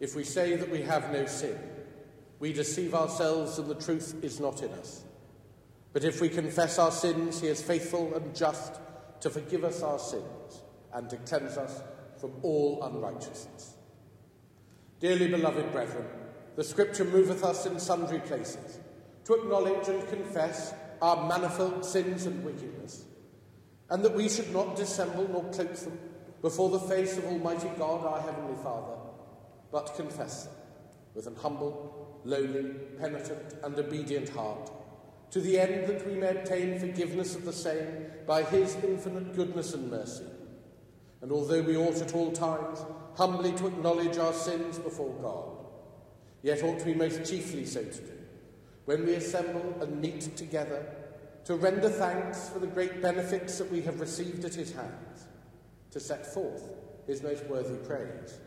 If we say that we have no sin, we deceive ourselves and the truth is not in us. But if we confess our sins, he is faithful and just to forgive us our sins and to cleanse us from all unrighteousness. Dearly beloved brethren, the Scripture moveth us in sundry places to acknowledge and confess our manifold sins and wickedness, and that we should not dissemble nor cloak them before the face of Almighty God, our Heavenly Father, but confess them with an humble, lowly, penitent, and obedient heart, to the end that we may obtain forgiveness of the same by His infinite goodness and mercy. And although we ought at all times humbly to acknowledge our sins before God, yet ought we most chiefly so to do when we assemble and meet together to render thanks for the great benefits that we have received at his hands, to set forth his most worthy praise,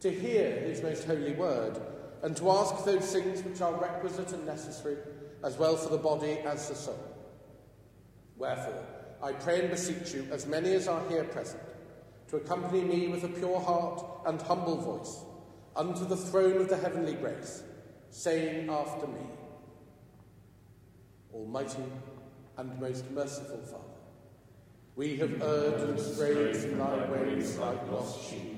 to hear his most holy word, and to ask those things which are requisite and necessary, as well for the body as the soul. Wherefore, I pray and beseech you, as many as are here present, to accompany me with a pure heart and humble voice unto the throne of the heavenly grace, saying after me, Almighty and most merciful Father, we have erred and strayed from thy ways like lost sheep.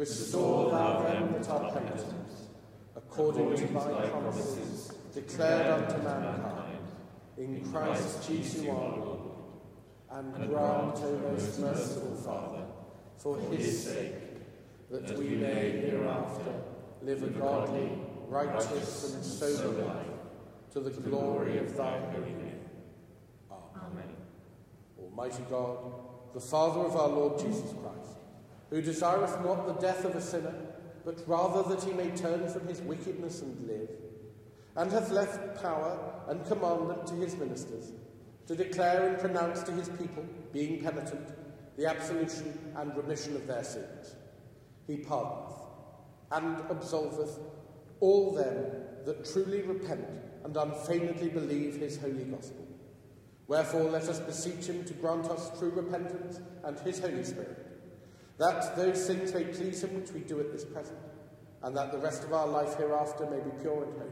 Restore thou them that are penitent, according to thy promises declared unto mankind, in Christ Jesus our Lord. And grant, O most merciful Father, for his sake, that we may hereafter live a godly, righteous, and sober life, to the glory of thy holy name. Amen. Almighty God, the Father of our Lord Jesus Christ, who desireth not the death of a sinner, but rather that he may turn from his wickedness and live, and hath left power and commandment to his ministers, to declare and pronounce to his people, being penitent, the absolution and remission of their sins. He pardoneth and absolveth all them that truly repent and unfeignedly believe his holy gospel. Wherefore let us beseech him to grant us true repentance and his Holy Spirit, that those things may please him which we do at this present, and that the rest of our life hereafter may be pure and holy,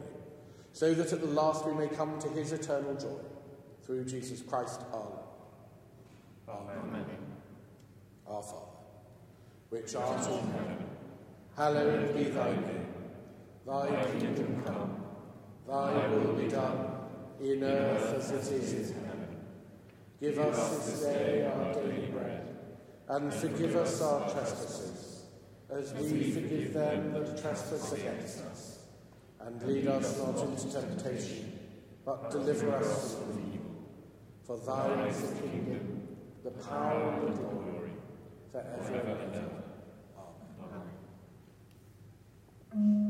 so that at the last we may come to his eternal joy, through Jesus Christ our Lord. Amen. Amen. Our Father, which art in heaven, hallowed be thy name. Thy kingdom come, thy will be done, in earth as it is in heaven. Give us this day our daily bread, and forgive us our trespasses, as we forgive them that trespass against us. And lead us not into temptation, but deliver us from evil. For thine is the kingdom, the power, and the glory, forever and ever. O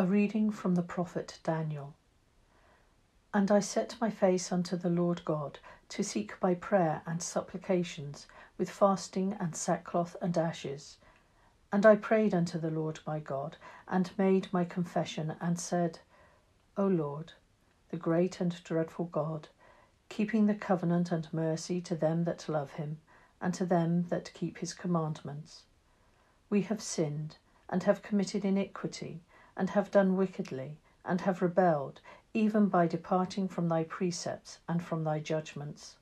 A reading from the prophet Daniel. And I set my face unto the Lord God to seek by prayer and supplications with fasting and sackcloth and ashes. And I prayed unto the Lord my God and made my confession and said, O Lord, the great and dreadful God, keeping the covenant and mercy to them that love him and to them that keep his commandments. We have sinned and have committed iniquity and have done wickedly, and have rebelled, even by departing from thy precepts and from thy judgments.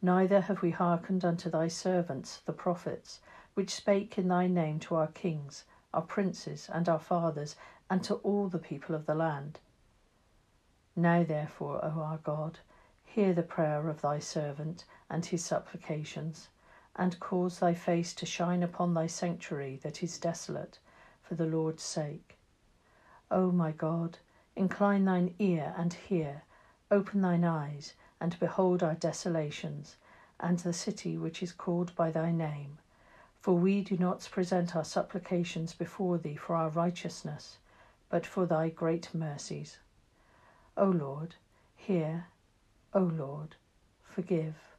Neither have we hearkened unto thy servants, the prophets, which spake in thy name to our kings, our princes, and our fathers, and to all the people of the land. Now, therefore, O our God, hear the prayer of thy servant and his supplications, and cause thy face to shine upon thy sanctuary that is desolate, for the Lord's sake. O my God, incline thine ear and hear, open thine eyes and behold our desolations, and the city which is called by thy name. For we do not present our supplications before thee for our righteousness, but for thy great mercies. O Lord, hear. O Lord, forgive.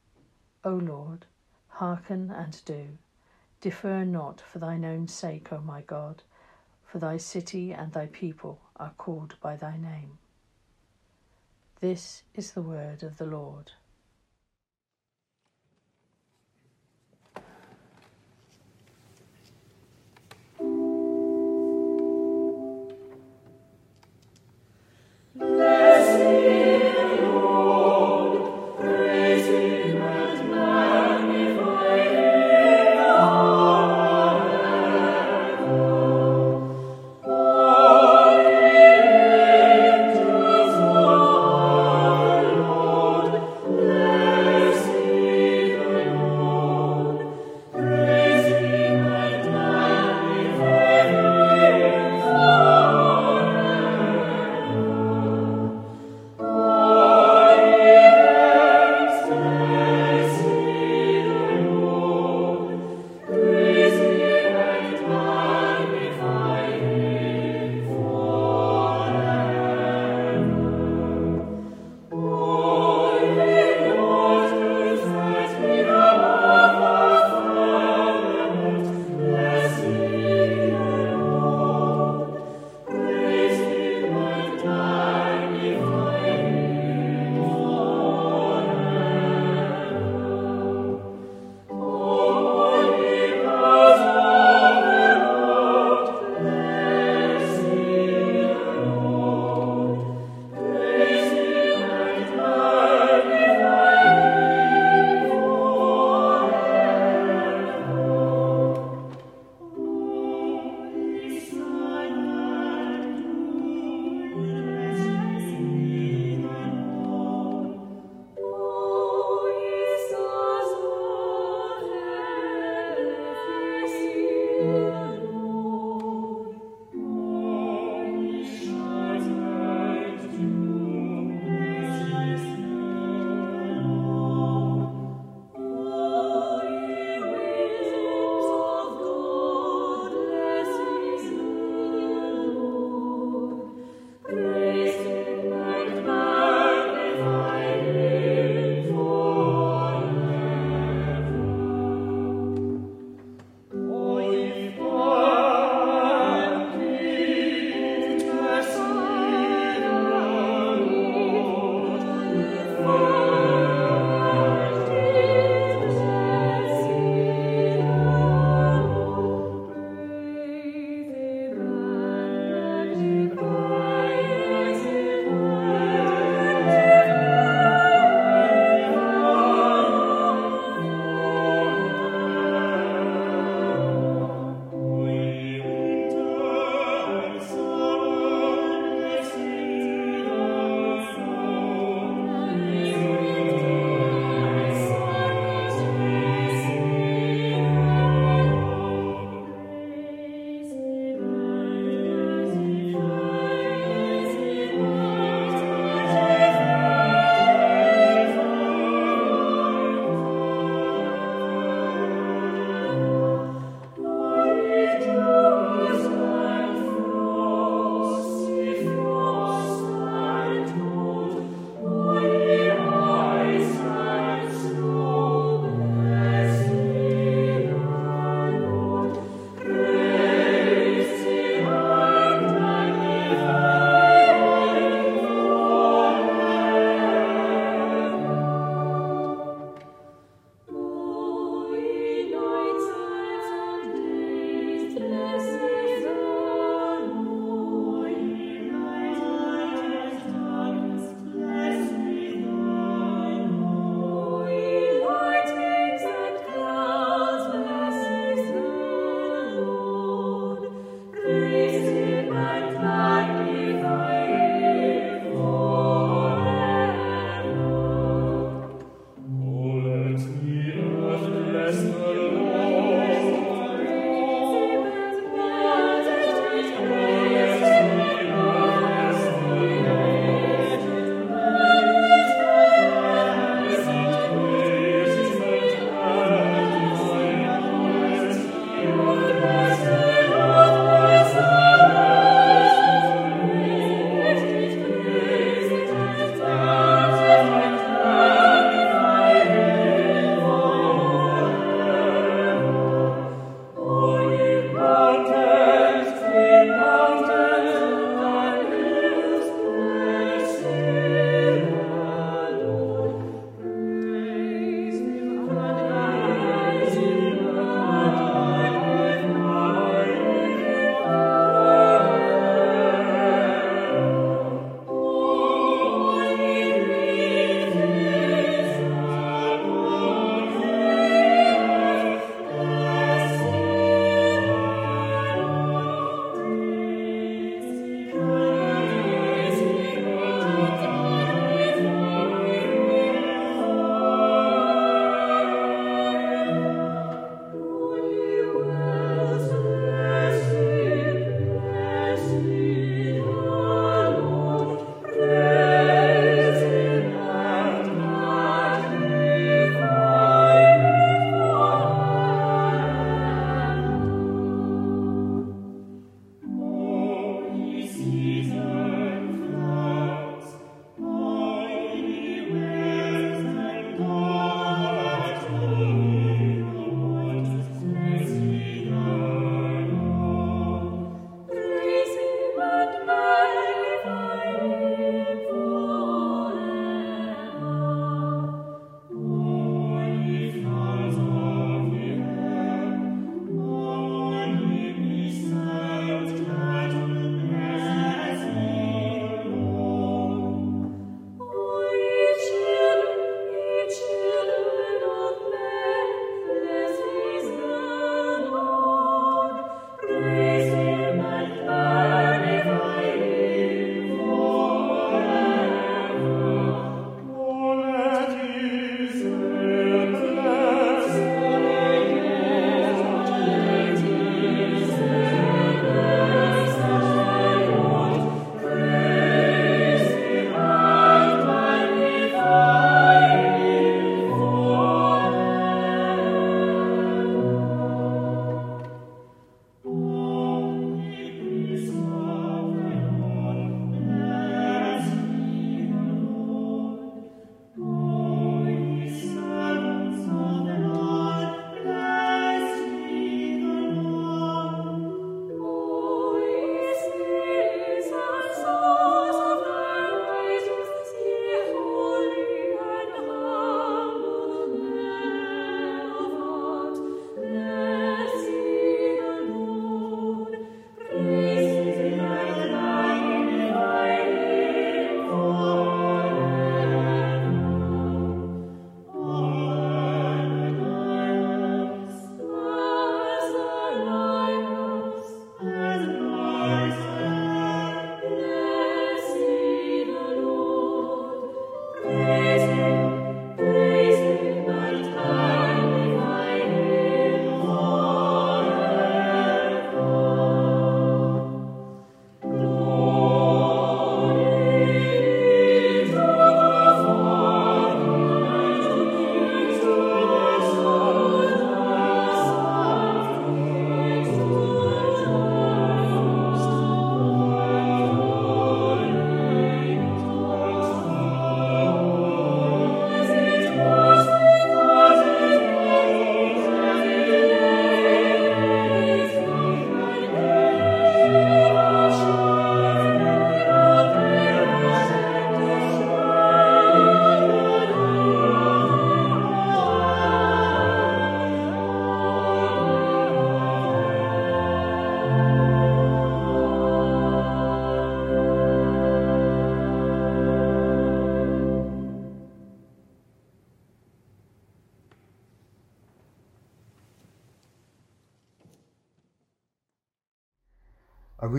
O Lord, hearken and do. Defer not for thine own sake, O my God for thy city and thy people are called by thy name. This is the word of the Lord.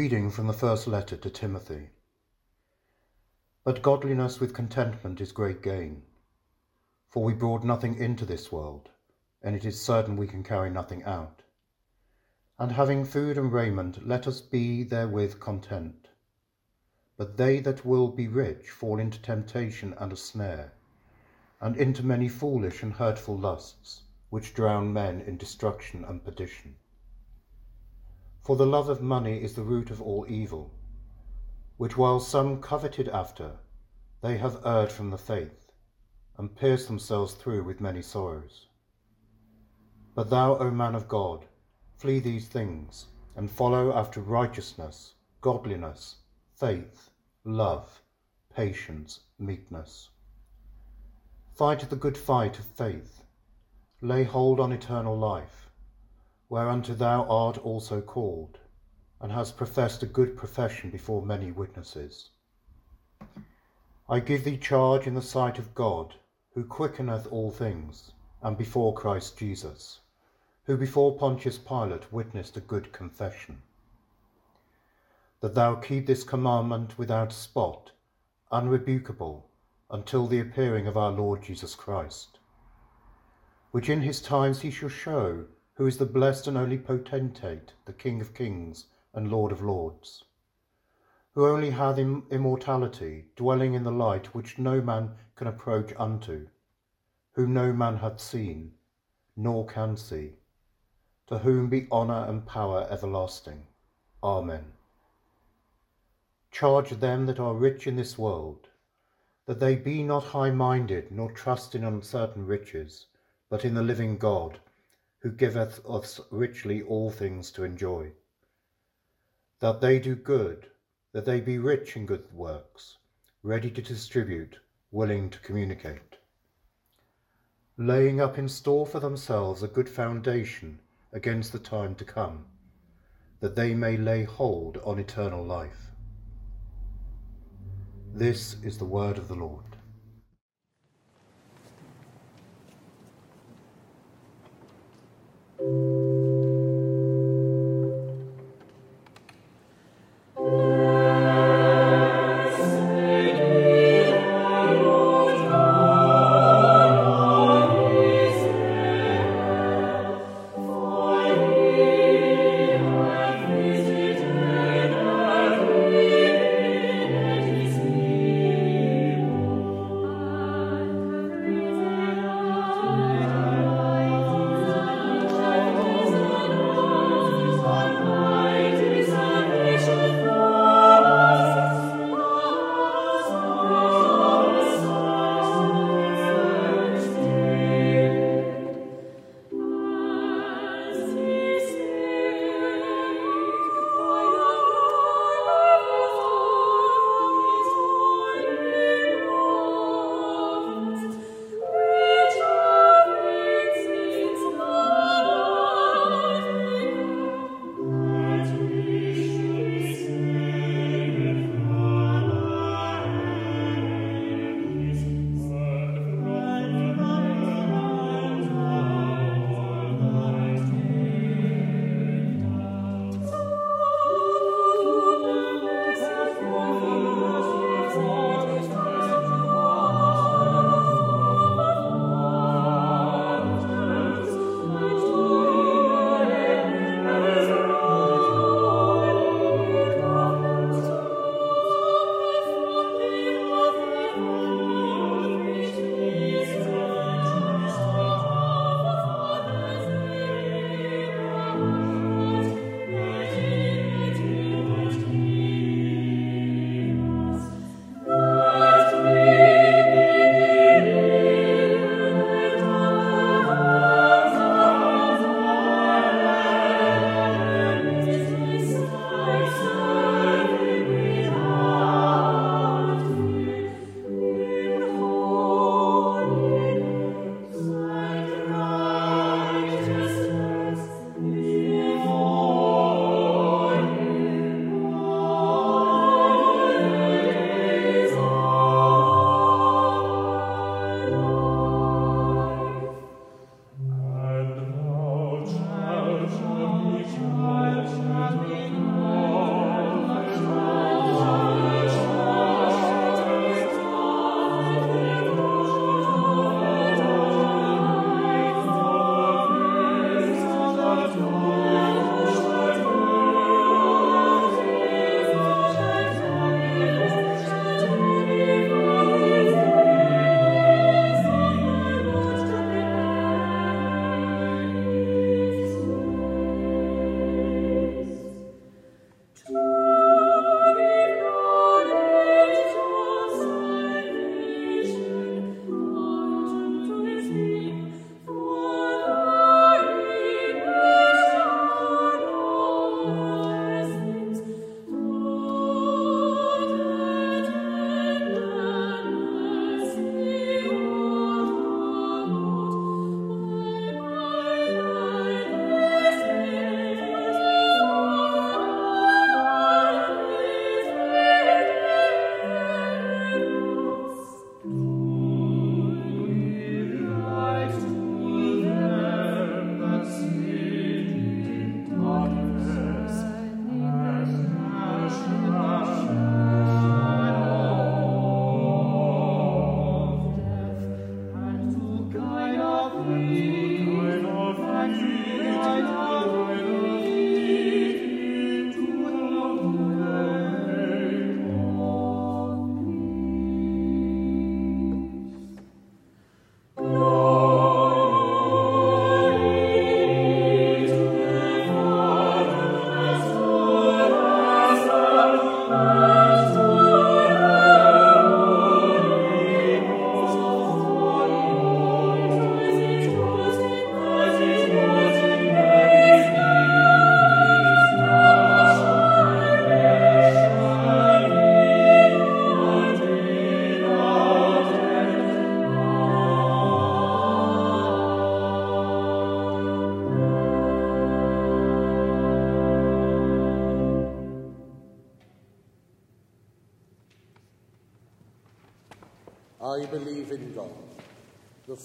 Reading from the first letter to Timothy. But godliness with contentment is great gain. For we brought nothing into this world, and it is certain we can carry nothing out. And having food and raiment, let us be therewith content. But they that will be rich fall into temptation and a snare, and into many foolish and hurtful lusts, which drown men in destruction and perdition. For the love of money is the root of all evil, which while some coveted after, they have erred from the faith, and pierced themselves through with many sorrows. But thou, O man of God, flee these things, and follow after righteousness, godliness, faith, love, patience, meekness. Fight the good fight of faith, lay hold on eternal life whereunto thou art also called, and hast professed a good profession before many witnesses. I give thee charge in the sight of God, who quickeneth all things, and before Christ Jesus, who before Pontius Pilate witnessed a good confession, that thou keep this commandment without spot, unrebukable, until the appearing of our Lord Jesus Christ, which in his times he shall show who is the blessed and only potentate, the King of kings and Lord of lords, who only hath Im- immortality, dwelling in the light which no man can approach unto, whom no man hath seen, nor can see, to whom be honour and power everlasting. Amen. Charge them that are rich in this world, that they be not high minded, nor trust in uncertain riches, but in the living God who giveth us richly all things to enjoy. That they do good, that they be rich in good works, ready to distribute, willing to communicate. Laying up in store for themselves a good foundation against the time to come, that they may lay hold on eternal life. This is the word of the Lord.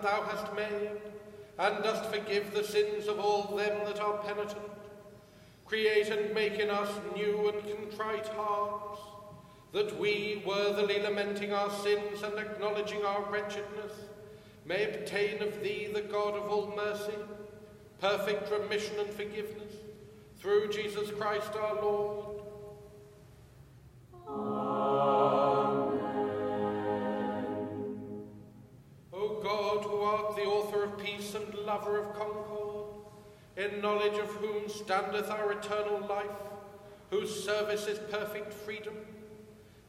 that thou hast made, and dost forgive the sins of all them that are penitent, create and make in us new and contrite hearts, that we, worthily lamenting our sins and acknowledging our wretchedness, may obtain of thee, the God of all mercy, perfect remission and forgiveness, through Jesus Christ our Lord. In knowledge of whom standeth our eternal life, whose service is perfect freedom,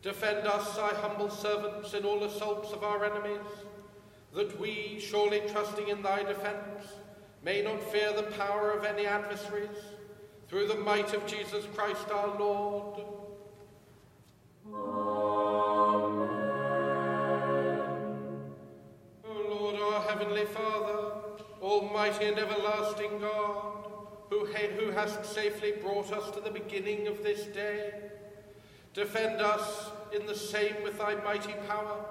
defend us, thy humble servants, in all assaults of our enemies, that we, surely trusting in thy defence, may not fear the power of any adversaries, through the might of Jesus Christ our Lord. O almighty and everlasting God, who, who hast safely brought us to the beginning of this day, defend us in the same with thy mighty power,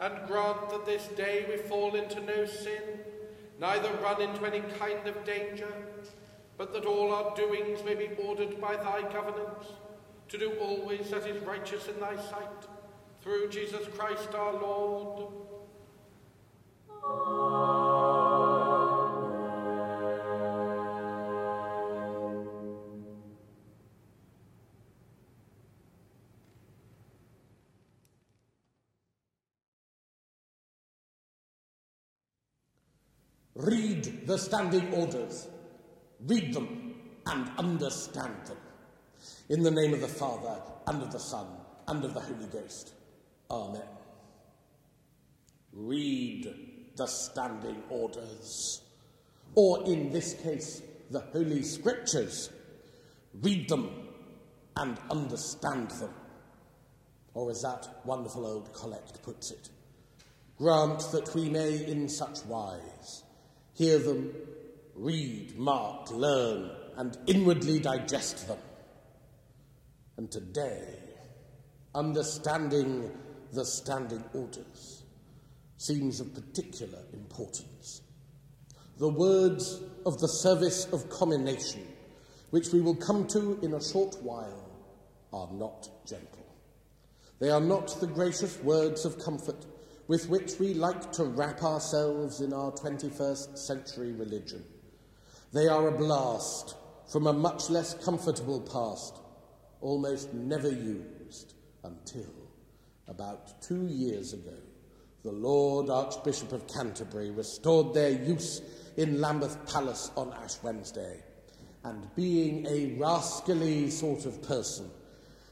and grant that this day we fall into no sin, neither run into any kind of danger, but that all our doings may be ordered by thy governance, to do always that is righteous in thy sight, through Jesus Christ our Lord. Read the standing orders. Read them and understand them. In the name of the Father, and of the Son, and of the Holy Ghost. Amen. Read the standing orders. Or in this case, the Holy Scriptures. Read them and understand them. Or as that wonderful old collect puts it, grant that we may in such wise hear them, read, mark, learn, and inwardly digest them. And today, understanding the standing orders seems of particular importance. The words of the service of commination, which we will come to in a short while, are not gentle. They are not the gracious words of comfort with which we like to wrap ourselves in our 21st century religion. They are a blast from a much less comfortable past, almost never used until about two years ago. The Lord Archbishop of Canterbury restored their use in Lambeth Palace on Ash Wednesday, and being a rascally sort of person,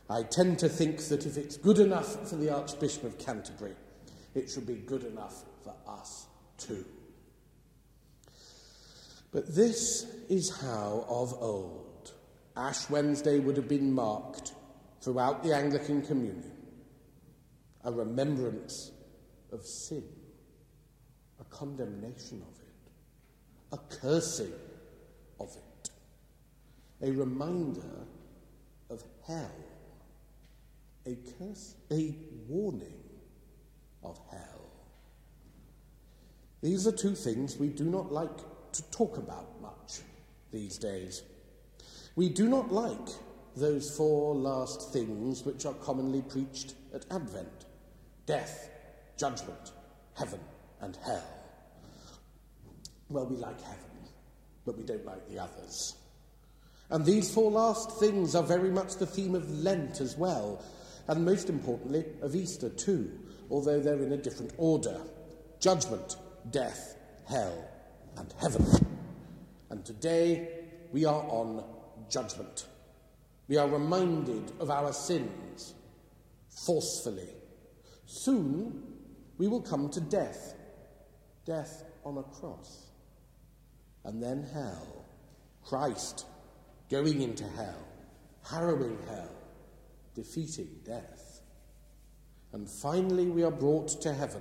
I tend to think that if it's good enough for the Archbishop of Canterbury, it should be good enough for us too. But this is how of old Ash Wednesday would have been marked throughout the Anglican Communion a remembrance of sin, a condemnation of it, a cursing of it, a reminder of hell, a curse, a warning of hell. These are two things we do not like to talk about much these days. We do not like those four last things which are commonly preached at Advent death, judgment, heaven, and hell. Well, we like heaven, but we don't like the others. And these four last things are very much the theme of Lent as well, and most importantly, of Easter too, although they're in a different order judgment, death, hell, and heaven. And today we are on judgment. We are reminded of our sins forcefully. Soon we will come to death, death on a cross, and then hell, Christ going into hell, harrowing hell, defeating death. And finally we are brought to heaven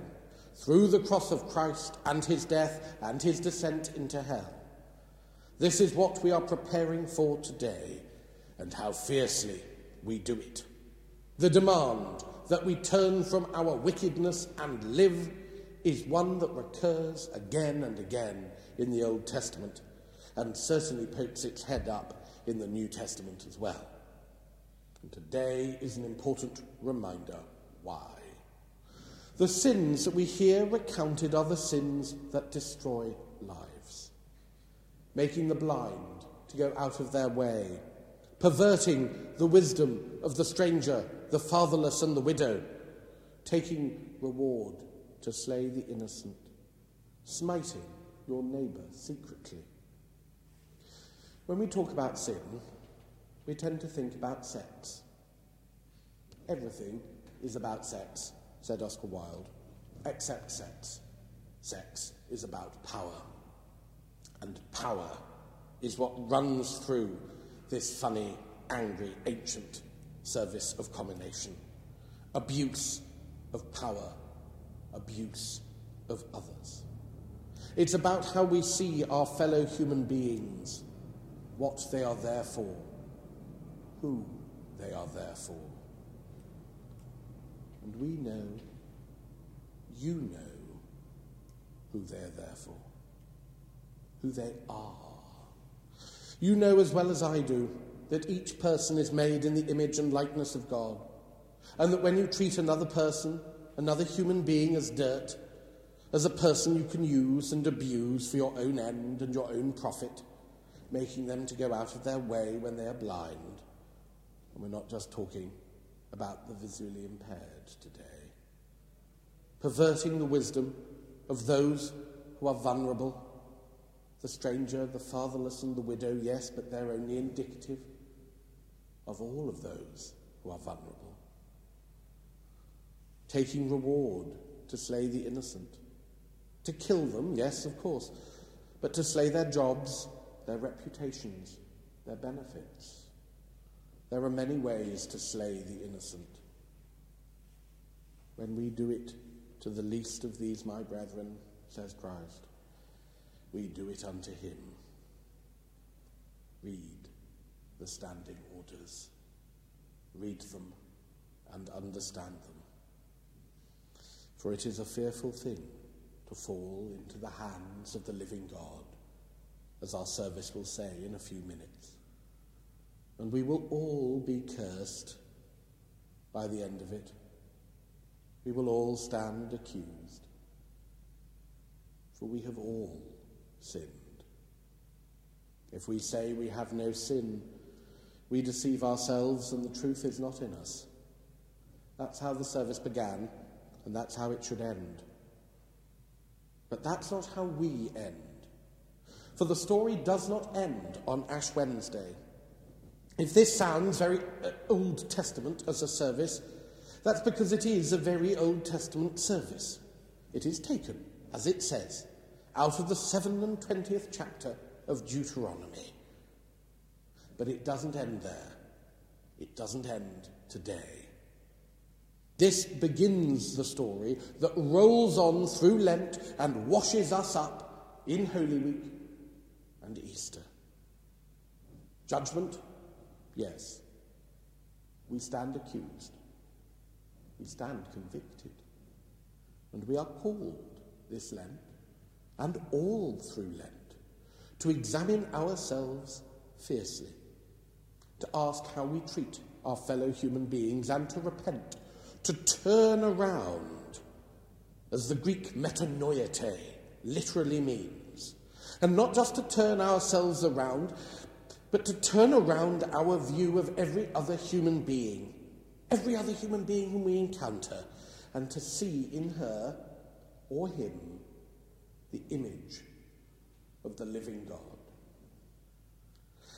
through the cross of Christ and his death and his descent into hell. This is what we are preparing for today, and how fiercely we do it. The demand that we turn from our wickedness and live is one that recurs again and again in the Old Testament, and certainly pokes its head up in the New Testament as well. And today is an important reminder why. The sins that we hear recounted are the sins that destroy lives, making the blind to go out of their way, perverting the wisdom of the stranger, the fatherless, and the widow, taking reward to slay the innocent, smiting your neighbour secretly. When we talk about sin, we tend to think about sex. Everything is about sex said Oscar Wilde, except sex. Sex is about power. And power is what runs through this funny, angry, ancient service of commination. Abuse of power, abuse of others. It's about how we see our fellow human beings, what they are there for, who they are there for. And we know, you know, who they're there for, who they are. You know as well as I do that each person is made in the image and likeness of God, and that when you treat another person, another human being, as dirt, as a person you can use and abuse for your own end and your own profit, making them to go out of their way when they are blind. And we're not just talking about the visually impaired today. Perverting the wisdom of those who are vulnerable, the stranger, the fatherless, and the widow, yes, but they're only indicative of all of those who are vulnerable. Taking reward to slay the innocent. To kill them, yes, of course, but to slay their jobs, their reputations, their benefits. There are many ways to slay the innocent. When we do it to the least of these, my brethren, says Christ, we do it unto him. Read the standing orders. Read them and understand them. For it is a fearful thing to fall into the hands of the living God, as our service will say in a few minutes. And we will all be cursed by the end of it. We will all stand accused. For we have all sinned. If we say we have no sin, we deceive ourselves and the truth is not in us. That's how the service began, and that's how it should end. But that's not how we end. For the story does not end on Ash Wednesday. If this sounds very uh, Old Testament as a service, that's because it is a very Old Testament service. It is taken, as it says, out of the 7 and 20th chapter of Deuteronomy. But it doesn't end there. It doesn't end today. This begins the story that rolls on through Lent and washes us up in Holy Week and Easter. Judgment? Yes. We stand accused. We stand convicted. And we are called this Lent and all through Lent to examine ourselves fiercely, to ask how we treat our fellow human beings and to repent to turn around, as the Greek metanoete literally means. And not just to turn ourselves around, but to turn around our view of every other human being, every other human being whom we encounter, and to see in her or him the image of the living God.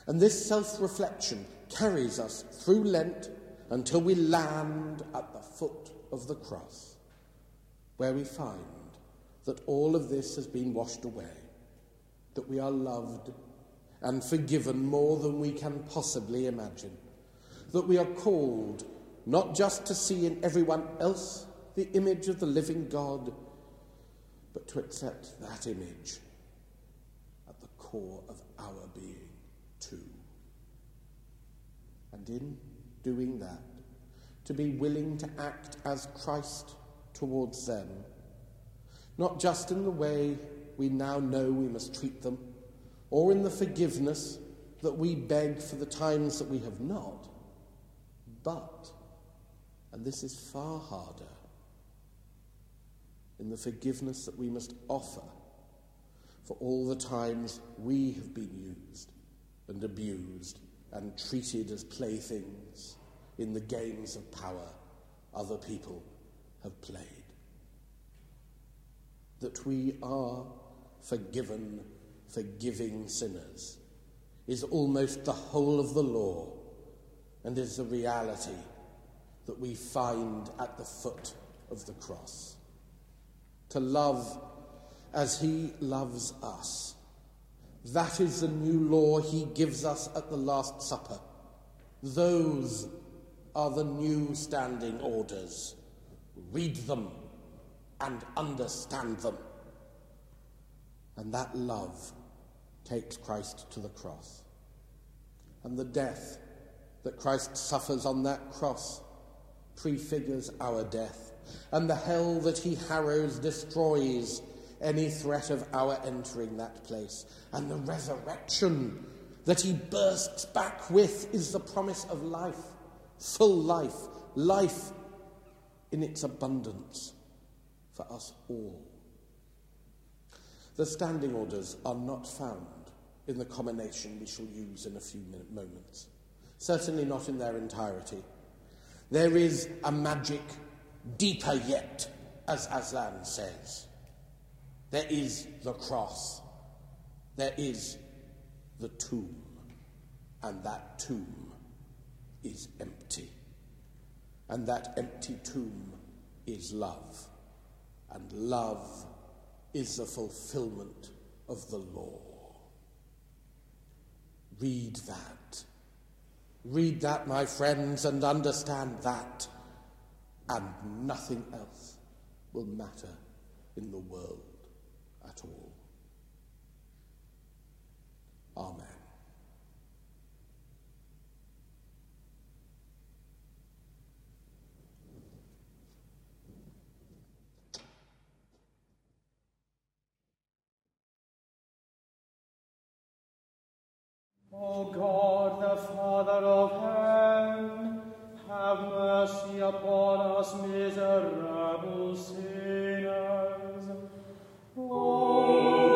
And this self reflection carries us through Lent until we land at the foot of the cross, where we find that all of this has been washed away, that we are loved and forgiven more than we can possibly imagine, that we are called not just to see in everyone else the image of the living God, but to accept that image at the core of our being too. And in doing that, to be willing to act as Christ towards them, not just in the way we now know we must treat them, or in the forgiveness that we beg for the times that we have not, but, and this is far harder, in the forgiveness that we must offer for all the times we have been used and abused and treated as playthings in the games of power other people have played. That we are forgiven, forgiving sinners is almost the whole of the law and is the reality that we find at the foot of the cross. To love as he loves us that is the new law he gives us at the Last Supper. Those are the new standing orders. Read them and understand them. And that love takes Christ to the cross. and the death that Christ suffers on that cross prefigures our death, and the hell that he harrows destroys any threat of our entering that place, and the resurrection that he bursts back with is the promise of life, full life, life in its abundance for us all. The standing orders are not found in the commination we shall use in a few moments, certainly not in their entirety. There is a magic deeper yet, as Aslan says. There is the cross. There is the tomb. And that tomb is empty. And that empty tomb is love. And love is the fulfillment of the law. Read that. Read that, my friends, and understand that, and nothing else will matter in the world at all. Amen. O God, the Father of heaven, have mercy upon us miserable sinners. O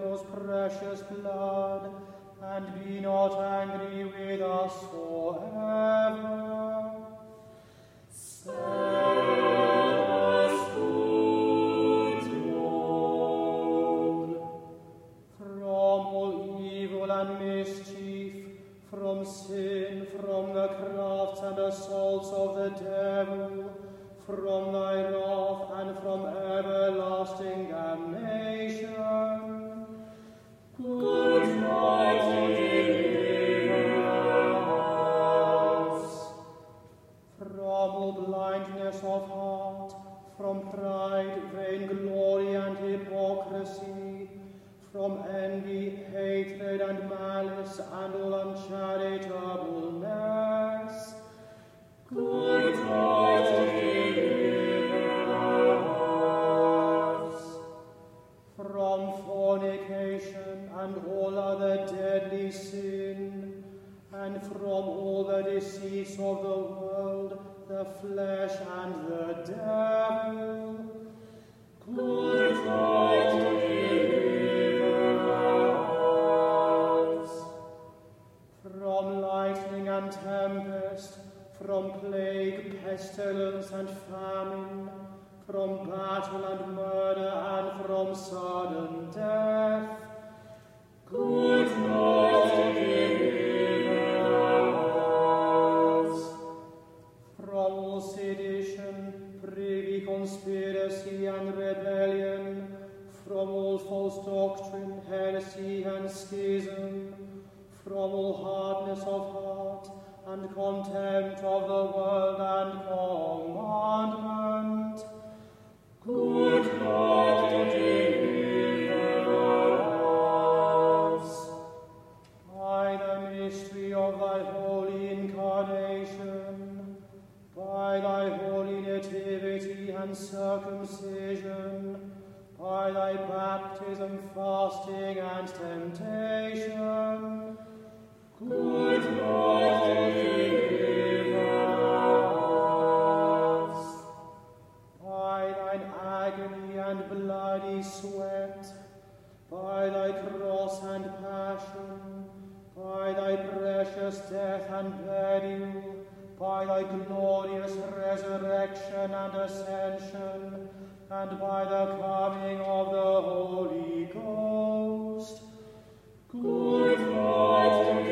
most precious blood, and be not angry with us forever. Spare us, Lord, from all evil and mischief, from sin, from the crafts and assaults of the devil, from thy wrath and from everlasting damnation. from pride, vainglory, and hypocrisy, from envy, hatred, and malice, and all uncharitableness. Good God, deliver us. From fornication and all other deadly sin, and from all the deceits of the world, the flesh and the devil. Good deliver us. From lightning and tempest, from plague, pestilence, and famine, from battle and murder, and from sudden death. Good Lord. heresy and rebellion, from all false doctrine, heresy and schism, from all hardness of heart and contempt of the world and commandment. Good God, and circumcision, by thy baptism, fasting, and temptation. Good Lord, deliver us. By thine agony and bloody sweat, by thy cross and passion, by thy precious death and burial, by thy glorious resurrection and ascension, and by the coming of the Holy Ghost. Good Lord,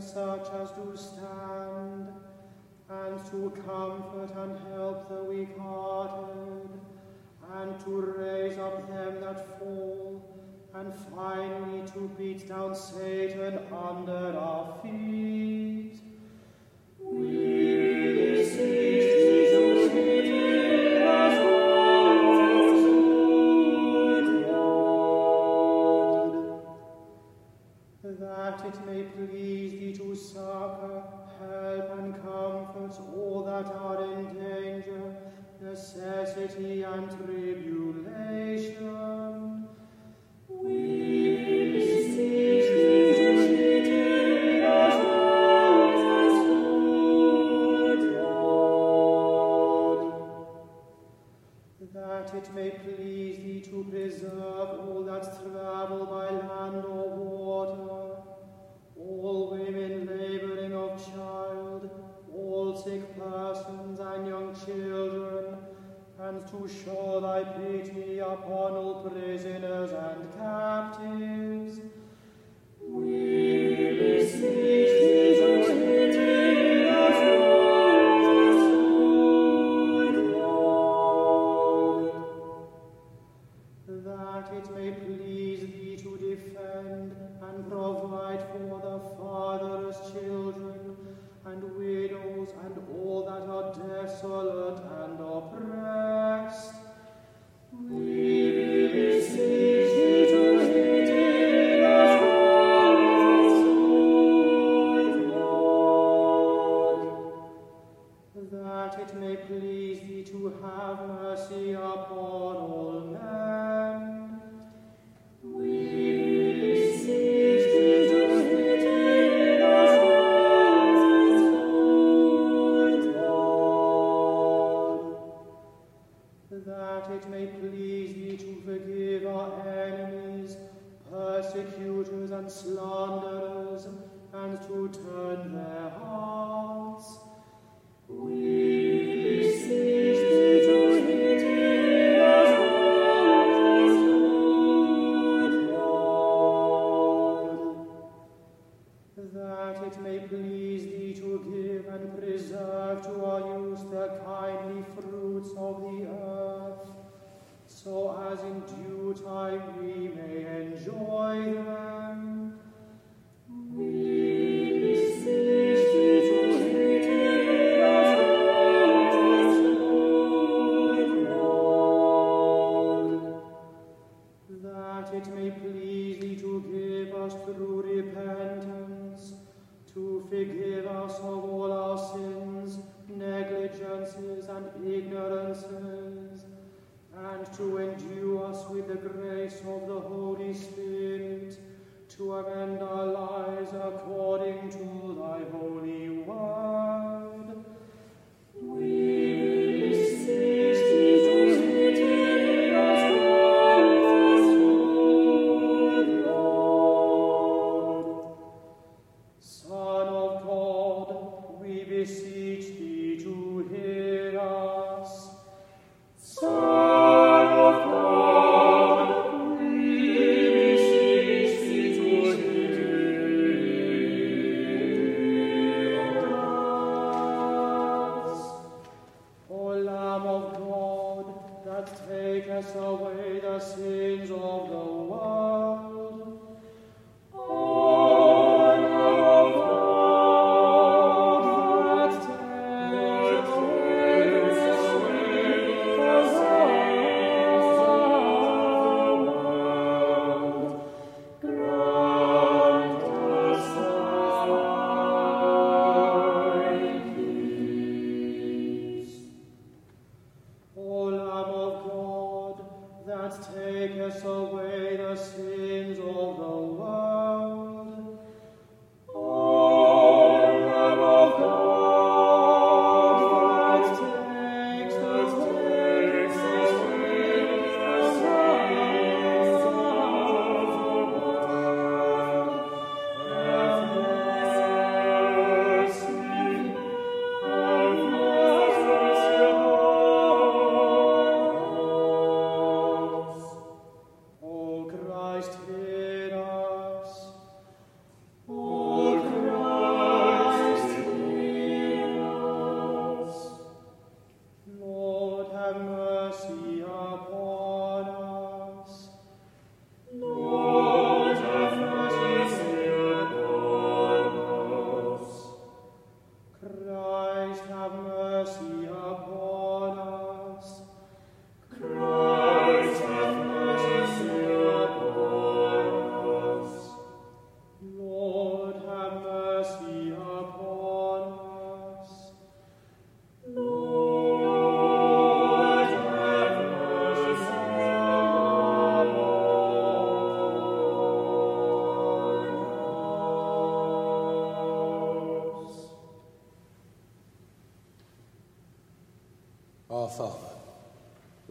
such as do stand, and to comfort and help the weak-hearted, and to raise up them that fall, and finally to beat down Satan under our feet. We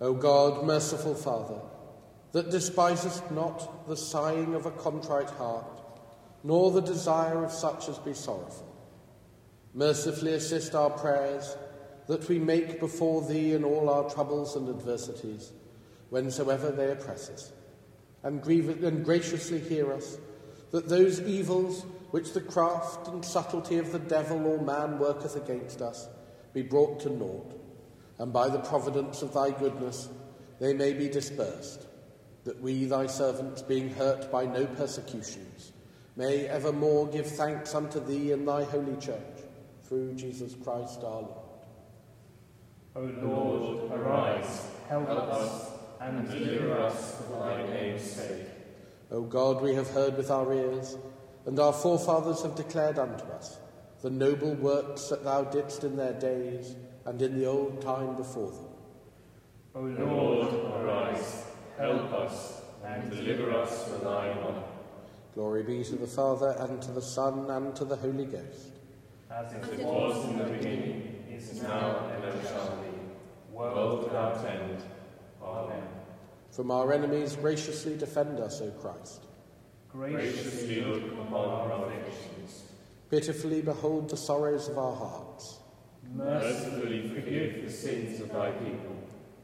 O God, merciful Father, that despisest not the sighing of a contrite heart, nor the desire of such as be sorrowful, mercifully assist our prayers, that we make before Thee in all our troubles and adversities, whensoever they oppress us, and, grieve, and graciously hear us, that those evils which the craft and subtlety of the devil or man worketh against us be brought to naught, and by the providence of Thy goodness they may be dispersed, that we, Thy servants, being hurt by no persecutions, may evermore give thanks unto Thee in Thy holy church, through Jesus Christ our Lord. O Lord, arise, help us, and deliver us for thy name's sake. O God, we have heard with our ears, and our forefathers have declared unto us the noble works that Thou didst in their days and in the old time before them. O Lord, arise, help us, and deliver us for thine honour. Glory be to the Father, and to the Son, and to the Holy Ghost. As it was in the beginning, is now, and ever shall be, world without end. Amen. From our enemies, graciously defend us, O Christ. Graciously look upon our afflictions. Pitifully behold the sorrows of our hearts. Mercifully forgive the sins of thy people.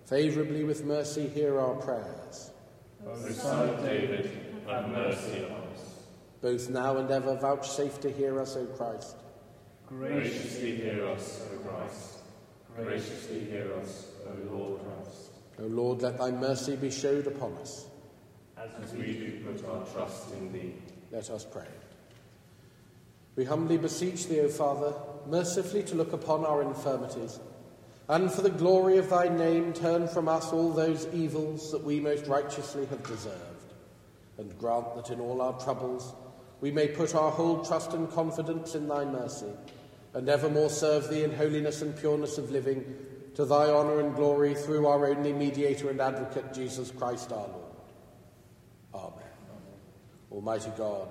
Favourably with mercy hear our prayers. O Son of David, have mercy on us. Both now and ever vouchsafe to hear us, O Christ. Graciously hear us, O Christ. Graciously hear us, O Lord Christ. O Lord, let thy mercy be showed upon us. As we do put our trust in thee. Let us pray. We humbly beseech thee, O Father, mercifully to look upon our infirmities, and for the glory of thy name turn from us all those evils that we most righteously have deserved, and grant that in all our troubles we may put our whole trust and confidence in thy mercy, and evermore serve thee in holiness and pureness of living, to thy honour and glory through our only mediator and advocate, Jesus Christ our Lord. Amen. Almighty God,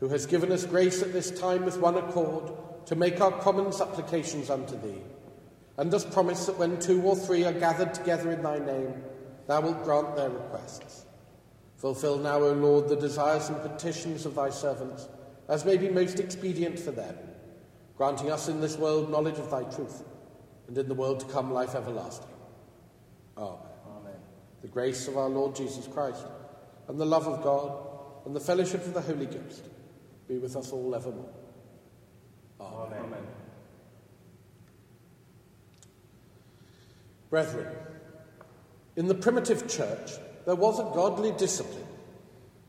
who has given us grace at this time with one accord to make our common supplications unto thee, and dost promise that when two or three are gathered together in thy name, thou wilt grant their requests. Fulfill now, O Lord, the desires and petitions of thy servants, as may be most expedient for them, granting us in this world knowledge of thy truth, and in the world to come life everlasting. Amen. Amen. The grace of our Lord Jesus Christ, and the love of God, and the fellowship of the Holy Ghost be with us all evermore. Amen. Amen. Brethren, in the primitive church, there was a godly discipline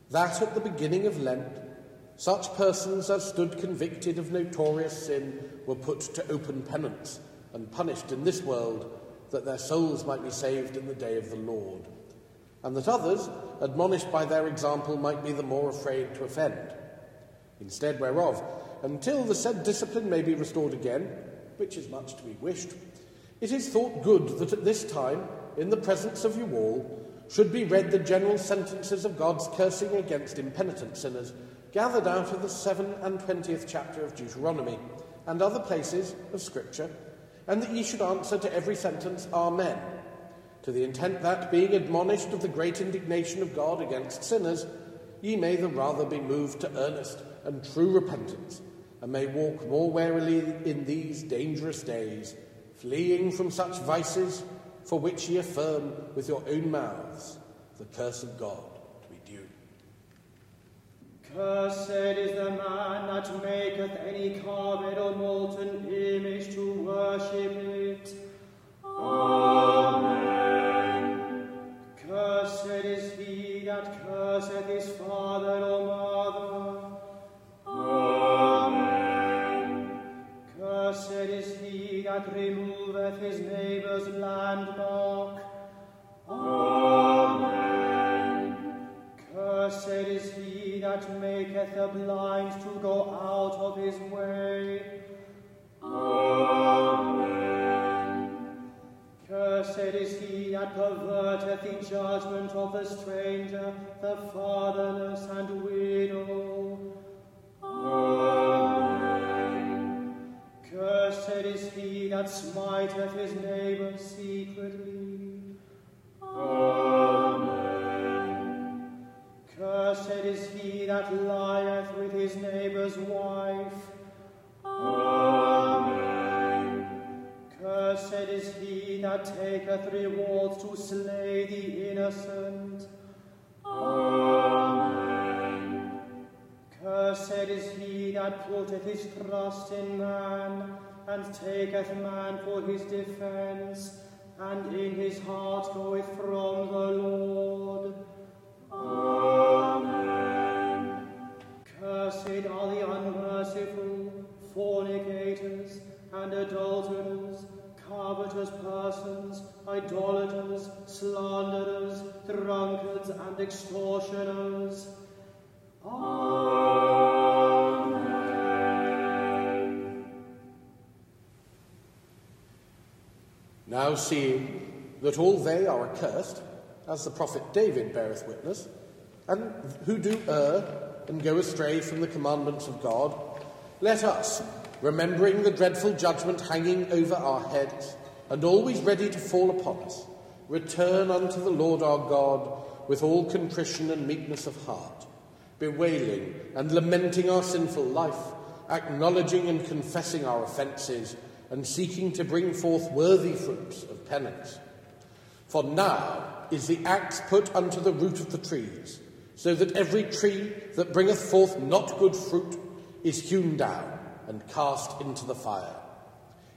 that at the beginning of Lent, such persons as stood convicted of notorious sin were put to open penance and punished in this world that their souls might be saved in the day of the Lord, and that others, admonished by their example, might be the more afraid to offend. Instead whereof, until the said discipline may be restored again, which is much to be wished, it is thought good that at this time, in the presence of you all, should be read the general sentences of God's cursing against impenitent sinners, gathered out of the seven and twentieth chapter of Deuteronomy, and other places of Scripture, and that ye should answer to every sentence, Amen, to the intent that, being admonished of the great indignation of God against sinners, ye may the rather be moved to earnest and true repentance, and may walk more warily in these dangerous days, fleeing from such vices for which ye affirm with your own mouths the curse of God to be due. Cursed is the man that maketh any carved or molten image to worship it. Amen. Cursed is he that curseth his father or mother. That removeth his neighbour's landmark. Amen. Cursed is he that maketh the blind to go out of his way. Amen. Cursed is he that perverteth the judgment of the stranger, the fatherless and widow. Amen. Cursed is he that smiteth his neighbour secretly. Amen. Cursed is he that lieth with his neighbour's wife. Amen. Cursed is he that taketh rewards putteth his trust in man, and taketh man for his defence, and in his heart goeth from the Lord. Amen. Cursed are the unmerciful, fornicators, and adulterers, covetous persons, idolaters, slanderers, drunkards, and extortioners. Amen. Now seeing that all they are accursed, as the prophet David beareth witness, and who do err and go astray from the commandments of God, let us, remembering the dreadful judgment hanging over our heads, and always ready to fall upon us, return unto the Lord our God with all contrition and meekness of heart, bewailing and lamenting our sinful life, acknowledging and confessing our offences, and seeking to bring forth worthy fruits of penance. For now is the axe put unto the root of the trees, so that every tree that bringeth forth not good fruit is hewn down and cast into the fire.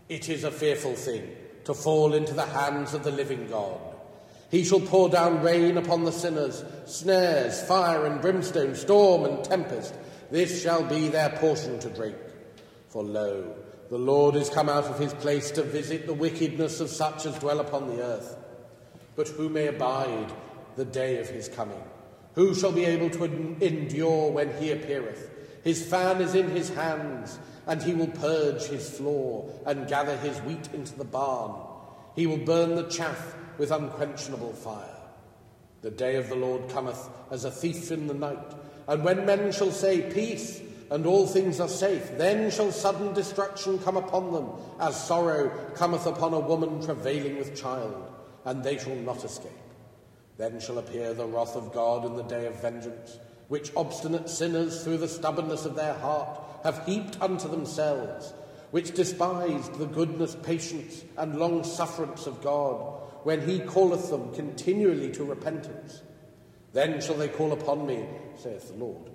It is a fearful thing to fall into the hands of the living God. He shall pour down rain upon the sinners, snares, fire and brimstone, storm and tempest. This shall be their portion to drink. For lo, the Lord is come out of his place to visit the wickedness of such as dwell upon the earth. But who may abide the day of his coming? Who shall be able to endure when he appeareth? His fan is in his hands, and he will purge his floor and gather his wheat into the barn. He will burn the chaff with unquenchable fire. The day of the Lord cometh as a thief in the night, and when men shall say, Peace, and all things are safe, then shall sudden destruction come upon them, as sorrow cometh upon a woman travailing with child, and they shall not escape. Then shall appear the wrath of God in the day of vengeance, which obstinate sinners, through the stubbornness of their heart, have heaped unto themselves, which despised the goodness, patience, and long sufferance of God, when he calleth them continually to repentance. Then shall they call upon me, saith the Lord,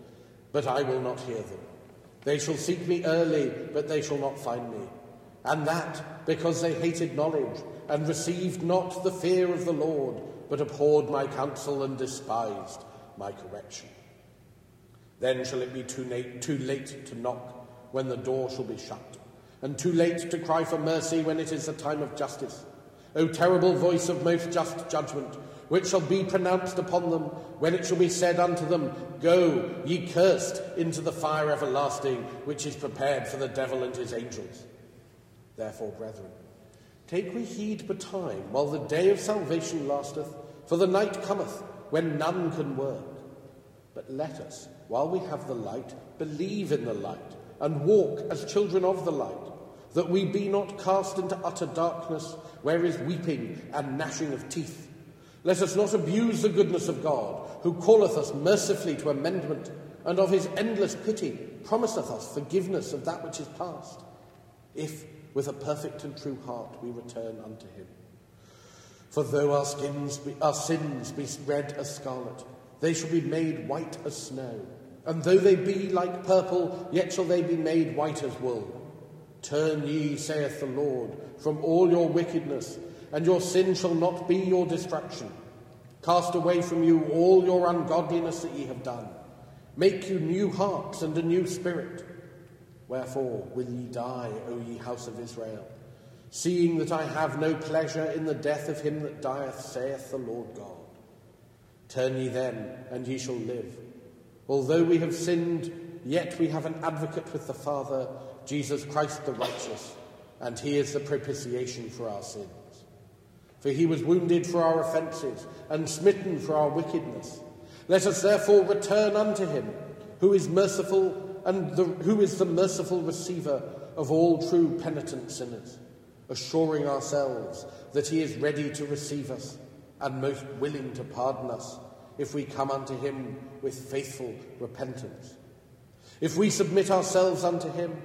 but I will not hear them. They shall seek me early, but they shall not find me. And that because they hated knowledge, and received not the fear of the Lord, but abhorred my counsel and despised my correction. Then shall it be too late, too late to knock when the door shall be shut, and too late to cry for mercy when it is the time of justice. O terrible voice of most just judgment, which shall be pronounced upon them, when it shall be said unto them, Go, ye cursed, into the fire everlasting, which is prepared for the devil and his angels. Therefore, brethren, take we heed betime, while the day of salvation lasteth, for the night cometh, when none can work. But let us, while we have the light, believe in the light, and walk as children of the light, that we be not cast into utter darkness, where is weeping and gnashing of teeth. Let us not abuse the goodness of God, who calleth us mercifully to amendment, and of his endless pity promiseth us forgiveness of that which is past, if with a perfect and true heart we return unto him. For though our, be, our sins be red as scarlet, they shall be made white as snow. And though they be like purple, yet shall they be made white as wool. Turn ye, saith the Lord, from all your wickedness, and your sin shall not be your destruction. Cast away from you all your ungodliness that ye have done. Make you new hearts and a new spirit. Wherefore will ye die, O ye house of Israel, seeing that I have no pleasure in the death of him that dieth, saith the Lord God. Turn ye then, and ye shall live. Although we have sinned, yet we have an advocate with the Father, Jesus Christ the righteous, and he is the propitiation for our sins. For he was wounded for our offences, and smitten for our wickedness. Let us therefore return unto him, who is merciful and the, who is the merciful receiver of all true penitent sinners, assuring ourselves that he is ready to receive us and most willing to pardon us if we come unto him with faithful repentance. If we submit ourselves unto him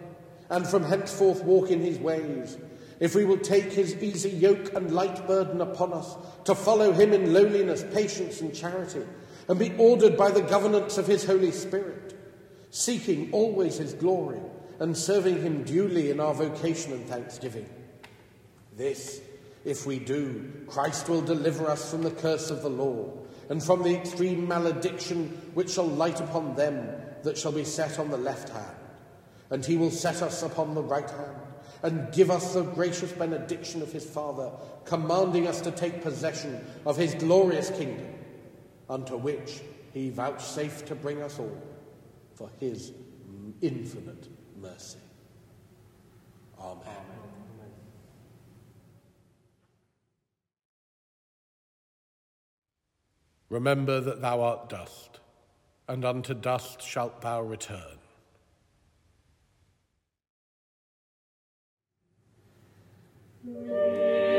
and from henceforth walk in his ways, if we will take his easy yoke and light burden upon us to follow him in lowliness, patience, and charity, and be ordered by the governance of his Holy Spirit, seeking always his glory and serving him duly in our vocation and thanksgiving. This, if we do, Christ will deliver us from the curse of the law and from the extreme malediction which shall light upon them that shall be set on the left hand. And he will set us upon the right hand and give us the gracious benediction of his Father, commanding us to take possession of his glorious kingdom, unto which he vouchsafed to bring us all for his infinite mercy. Amen. Remember that thou art dust, and unto dust shalt thou return. Oh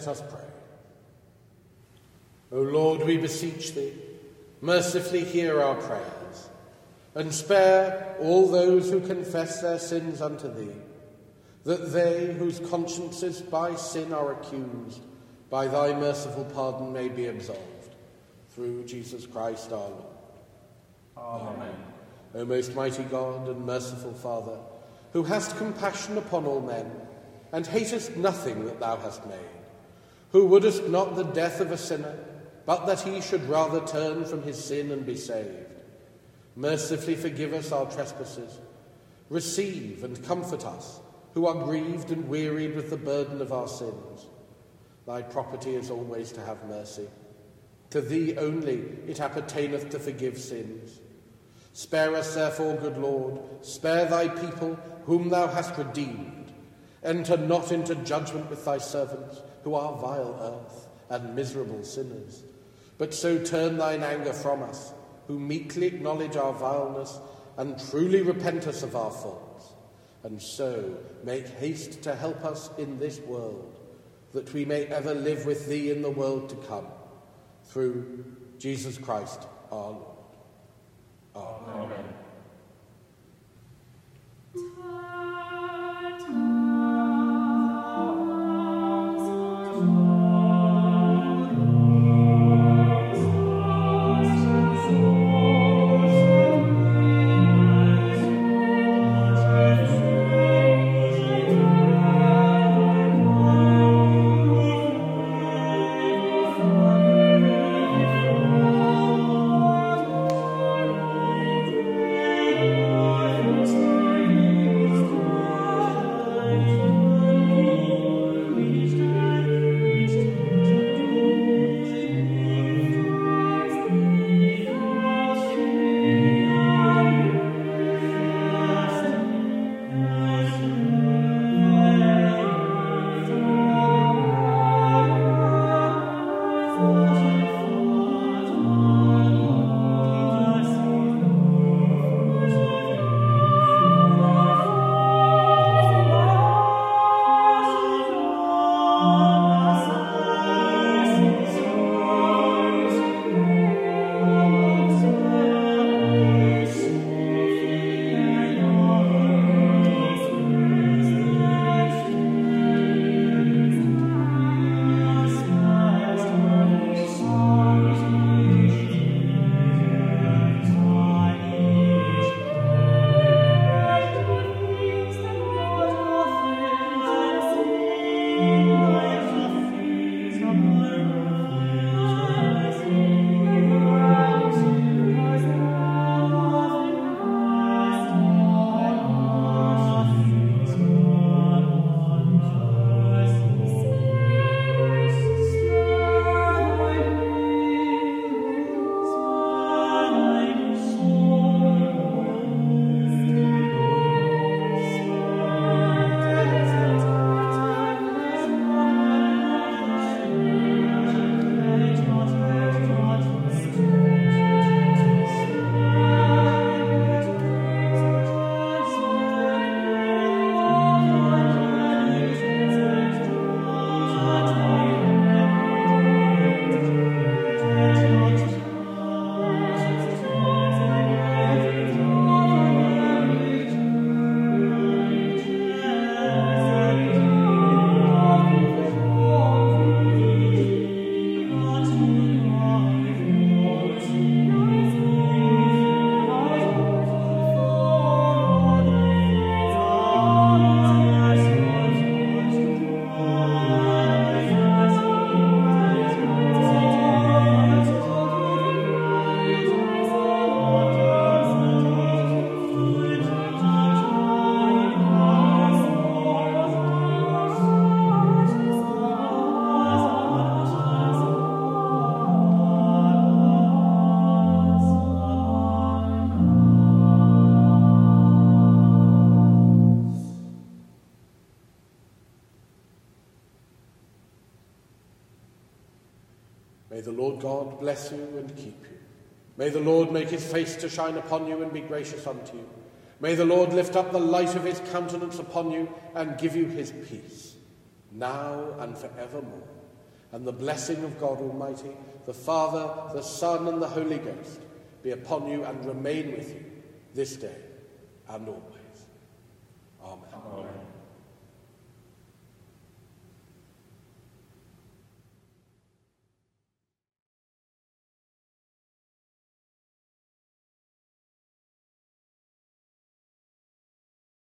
Let us pray. O Lord, we beseech thee, mercifully hear our prayers, and spare all those who confess their sins unto thee, that they whose consciences by sin are accused, by thy merciful pardon may be absolved. Through Jesus Christ our Lord. Amen. O most mighty God and merciful Father, who hast compassion upon all men, and hatest nothing that thou hast made, who wouldest not the death of a sinner, but that he should rather turn from his sin and be saved. Mercifully forgive us our trespasses. Receive and comfort us, who are grieved and wearied with the burden of our sins. Thy property is always to have mercy. To thee only it appertaineth to forgive sins. Spare us, therefore, good Lord, spare thy people, whom thou hast redeemed. Enter not into judgment with thy servants who are vile earth and miserable sinners. But so turn thine anger from us, who meekly acknowledge our vileness and truly repent us of our faults, and so make haste to help us in this world, that we may ever live with thee in the world to come, through Jesus Christ our Lord. Amen. Amen. Bless you and keep you. May the Lord make his face to shine upon you and be gracious unto you. May the Lord lift up the light of his countenance upon you and give you his peace, now and forevermore. And the blessing of God Almighty, the Father, the Son, and the Holy Ghost be upon you and remain with you this day and always. Amen. Amen.